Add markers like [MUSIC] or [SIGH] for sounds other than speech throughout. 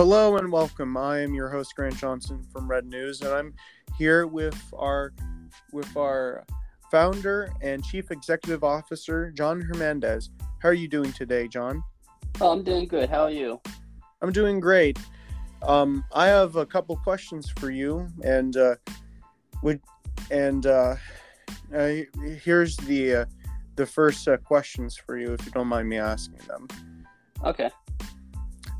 Hello and welcome. I am your host Grant Johnson from Red News, and I'm here with our with our founder and chief executive officer John Hernandez. How are you doing today, John? Oh, I'm doing good. How are you? I'm doing great. Um, I have a couple questions for you, and uh, would and uh, uh, here's the uh, the first uh, questions for you, if you don't mind me asking them. Okay.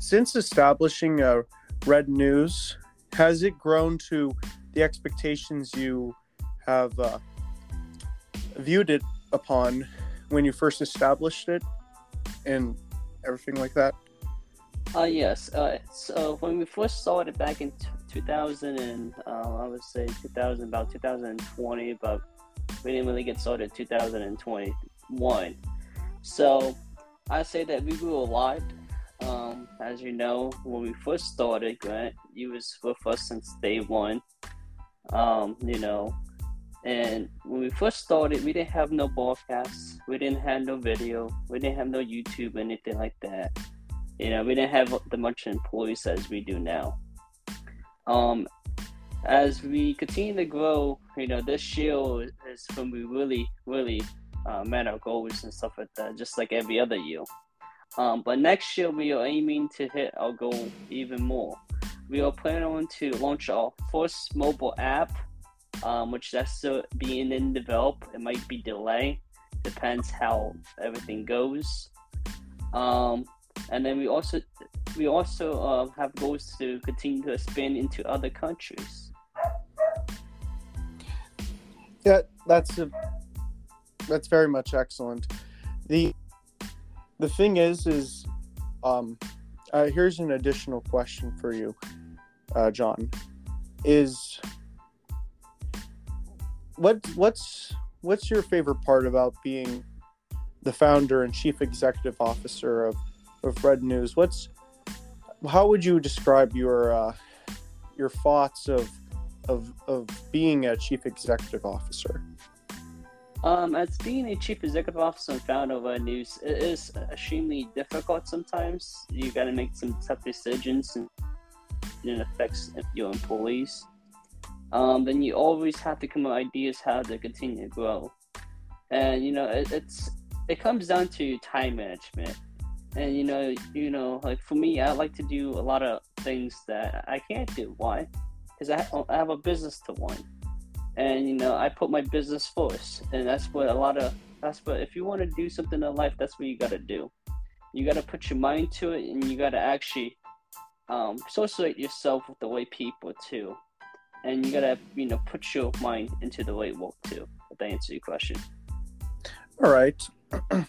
Since establishing uh, Red News, has it grown to the expectations you have uh, viewed it upon when you first established it, and everything like that? Uh, yes. Uh, so when we first started back in t- 2000 and uh, I would say 2000, about 2020, but we didn't really get started 2021. So I say that we grew a lot. Um, as you know, when we first started, Grant, you was with us since day one. Um, you know, and when we first started, we didn't have no broadcasts, we didn't have no video, we didn't have no YouTube, anything like that. You know, we didn't have the much employees as we do now. Um, as we continue to grow, you know, this year is when we really, really uh, met our goals and stuff like that, just like every other year. Um, but next year, we are aiming to hit our goal even more. We are planning on to launch our first mobile app, um, which that's still being in develop. It might be delayed, depends how everything goes. Um, and then we also we also uh, have goals to continue to expand into other countries. Yeah, that's a that's very much excellent. the The thing is, is um, uh, here's an additional question for you, uh, John. Is what what's what's your favorite part about being the founder and chief executive officer of of Red News? What's how would you describe your uh, your thoughts of of of being a chief executive officer? Um, as being a chief executive officer and founder of a News, it is extremely difficult sometimes. You got to make some tough decisions, and it affects your employees. Um, then you always have to come up with ideas how to continue to grow, and you know it, it's it comes down to time management. And you know you know like for me i like to do a lot of things that i can't do. Why? Because I, I have a business to run and you know i put my business first and that's what a lot of that's what if you want to do something in life that's what you got to do you got to put your mind to it and you got to actually um, associate yourself with the way people too and you got to you know put your mind into the way work too if that answers your question all right [CLEARS THROAT]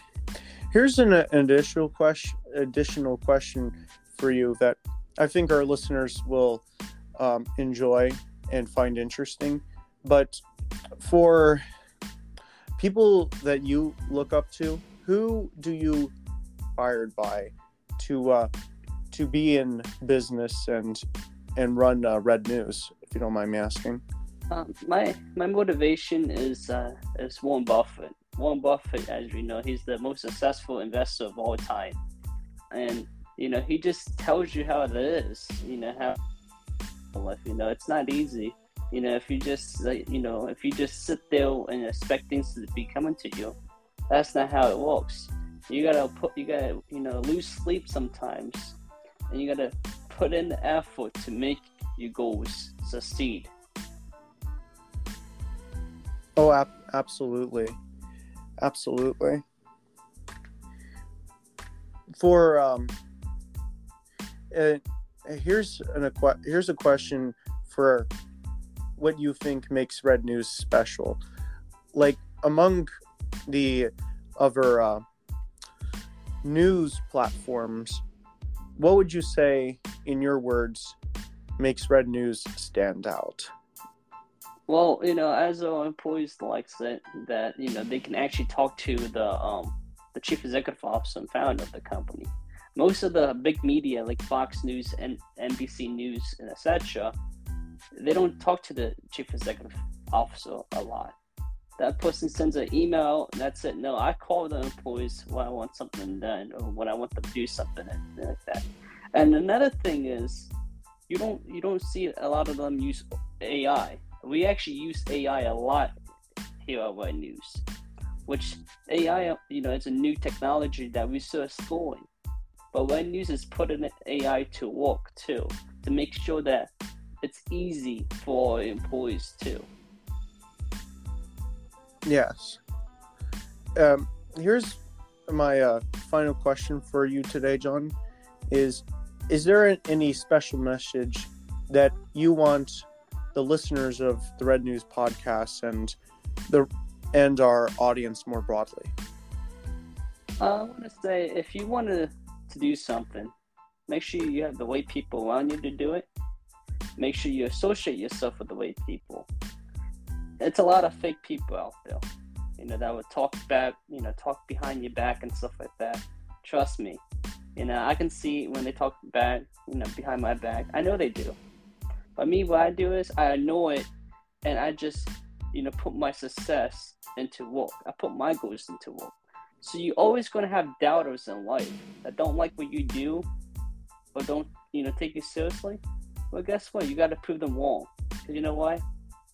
Here's an, an additional question. Additional question for you that I think our listeners will um, enjoy and find interesting. But for people that you look up to, who do you inspired by to uh, to be in business and and run uh, Red News? If you don't mind me asking. Um, my my motivation is uh, is Warren Buffett. Warren Buffett, as we know, he's the most successful investor of all time, and you know he just tells you how it is. You know how life. You know it's not easy. You know if you just you know if you just sit there and expect things to be coming to you, that's not how it works. You gotta put you gotta you know lose sleep sometimes, and you gotta put in the effort to make your goals succeed. Oh, ab- absolutely. Absolutely. For um, uh, here's an here's a question for what you think makes Red News special. Like among the other uh, news platforms, what would you say, in your words, makes Red News stand out? Well, you know, as our employees like it that you know they can actually talk to the um the chief executive officer and founder of the company. Most of the big media like Fox News and NBC News and etc. They don't talk to the chief executive officer a lot. That person sends an email that's it. No, I call the employees when I want something done or when I want them to do something like that. And another thing is, you don't you don't see a lot of them use AI. We actually use AI a lot here at Red News, which AI, you know, it's a new technology that we still schooling. But Red News is putting AI to work too, to make sure that it's easy for employees too. Yes. Um, here's my uh, final question for you today, John. Is is there any special message that you want the listeners of the Red News podcast and the and our audience more broadly? Uh, I want to say if you want to, to do something, make sure you have the right people around you to do it. Make sure you associate yourself with the right people. It's a lot of fake people out there, you know, that would talk back, you know, talk behind your back and stuff like that. Trust me, you know, I can see when they talk bad, you know, behind my back. I know they do. But me, what I do is I know it, and I just, you know, put my success into work. I put my goals into work. So you're always going to have doubters in life that don't like what you do, or don't, you know, take you seriously. Well, guess what? You got to prove them wrong. Because you know why?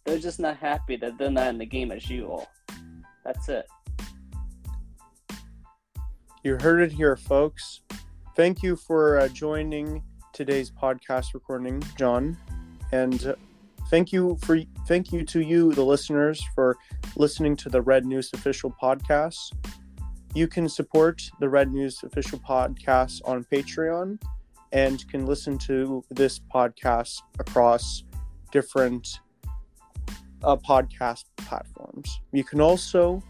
They're just not happy that they're not in the game as you are. That's it. You heard it here, folks. Thank you for uh, joining today's podcast recording, John and thank you for thank you to you the listeners for listening to the red news official podcast you can support the red news official podcast on patreon and can listen to this podcast across different uh, podcast platforms you can also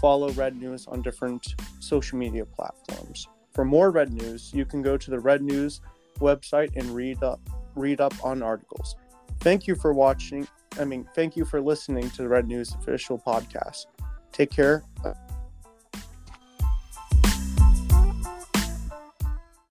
follow red news on different social media platforms for more red news you can go to the red news website and read up read up on articles Thank you for watching. I mean, thank you for listening to the Red News official podcast. Take care.